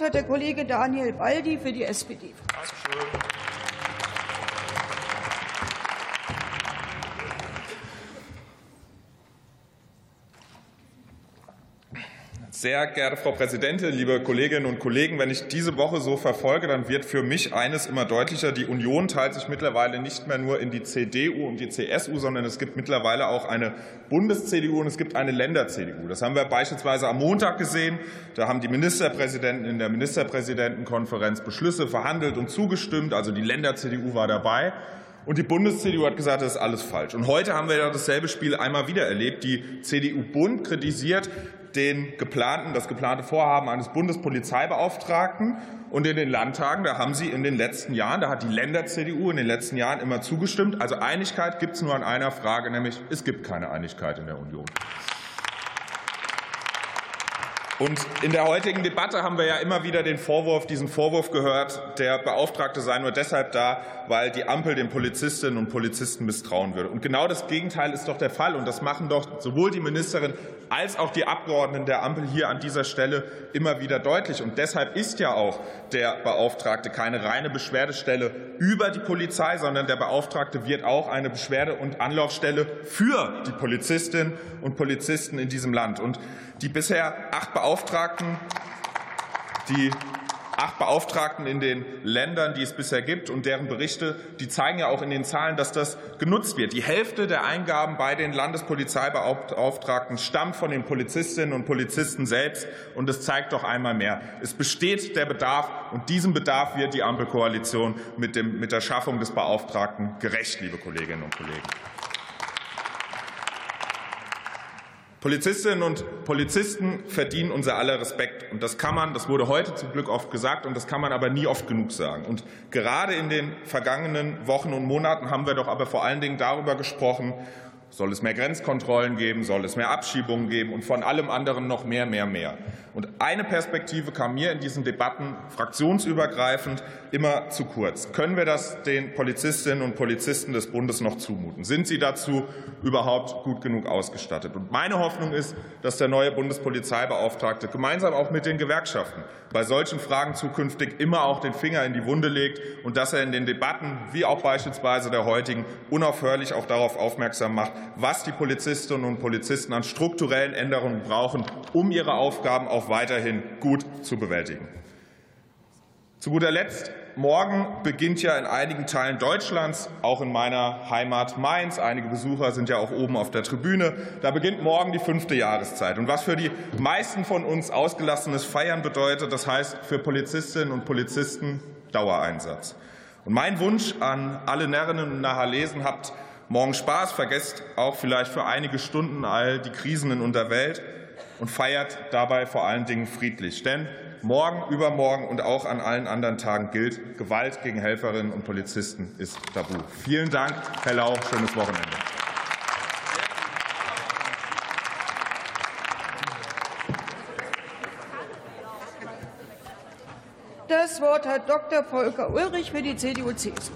hat der Kollege Daniel Baldi für die SPD. Sehr geehrte Frau Präsidentin, liebe Kolleginnen und Kollegen, wenn ich diese Woche so verfolge, dann wird für mich eines immer deutlicher. Die Union teilt sich mittlerweile nicht mehr nur in die CDU und die CSU, sondern es gibt mittlerweile auch eine Bundes-CDU und es gibt eine Länder-CDU. Das haben wir beispielsweise am Montag gesehen. Da haben die Ministerpräsidenten in der Ministerpräsidentenkonferenz Beschlüsse verhandelt und zugestimmt. Also die Länder-CDU war dabei. Und die Bundes-CDU hat gesagt, das ist alles falsch. Und heute haben wir ja dasselbe Spiel einmal wieder erlebt. Die CDU-Bund kritisiert den geplanten, das geplante Vorhaben eines Bundespolizeibeauftragten. Und in den Landtagen, da haben Sie in den letzten Jahren, da hat die Länder-CDU in den letzten Jahren immer zugestimmt. Also Einigkeit gibt es nur an einer Frage, nämlich es gibt keine Einigkeit in der Union. Und in der heutigen Debatte haben wir ja immer wieder den Vorwurf, diesen Vorwurf gehört, der Beauftragte sei nur deshalb da, weil die Ampel den Polizistinnen und Polizisten misstrauen würde. Und genau das Gegenteil ist doch der Fall. Und das machen doch sowohl die Ministerin als auch die Abgeordneten der Ampel hier an dieser Stelle immer wieder deutlich. Und deshalb ist ja auch der Beauftragte keine reine Beschwerdestelle über die Polizei, sondern der Beauftragte wird auch eine Beschwerde- und Anlaufstelle für die Polizistinnen und Polizisten in diesem Land. Und die bisher acht Beauftragten, die acht Beauftragten in den Ländern, die es bisher gibt und deren Berichte, die zeigen ja auch in den Zahlen, dass das genutzt wird. Die Hälfte der Eingaben bei den Landespolizeibeauftragten stammt von den Polizistinnen und Polizisten selbst. Und das zeigt doch einmal mehr, es besteht der Bedarf und diesem Bedarf wird die Ampelkoalition mit, dem, mit der Schaffung des Beauftragten gerecht, liebe Kolleginnen und Kollegen. Polizistinnen und Polizisten verdienen unser aller Respekt. Und das kann man, das wurde heute zum Glück oft gesagt, und das kann man aber nie oft genug sagen. Und gerade in den vergangenen Wochen und Monaten haben wir doch aber vor allen Dingen darüber gesprochen, soll es mehr Grenzkontrollen geben? Soll es mehr Abschiebungen geben? Und von allem anderen noch mehr, mehr, mehr. Und eine Perspektive kam mir in diesen Debatten fraktionsübergreifend immer zu kurz. Können wir das den Polizistinnen und Polizisten des Bundes noch zumuten? Sind sie dazu überhaupt gut genug ausgestattet? Und meine Hoffnung ist, dass der neue Bundespolizeibeauftragte gemeinsam auch mit den Gewerkschaften bei solchen Fragen zukünftig immer auch den Finger in die Wunde legt und dass er in den Debatten, wie auch beispielsweise der heutigen, unaufhörlich auch darauf aufmerksam macht, was die Polizistinnen und Polizisten an strukturellen Änderungen brauchen, um ihre Aufgaben auch weiterhin gut zu bewältigen. Zu guter Letzt Morgen beginnt ja in einigen Teilen Deutschlands, auch in meiner Heimat Mainz, einige Besucher sind ja auch oben auf der Tribüne, da beginnt morgen die fünfte Jahreszeit. Und was für die meisten von uns ausgelassenes Feiern bedeutet, das heißt für Polizistinnen und Polizisten Dauereinsatz. Und mein Wunsch an alle Närrinnen und Nahalesen, habt morgen Spaß, vergesst auch vielleicht für einige Stunden all die Krisen in unserer Welt und feiert dabei vor allen Dingen friedlich. Denn morgen, übermorgen und auch an allen anderen Tagen gilt, Gewalt gegen Helferinnen und Polizisten ist tabu. Vielen Dank, Herr Lau. Schönes Wochenende. Das Wort hat Dr. Volker Ulrich für die CDU-CSU.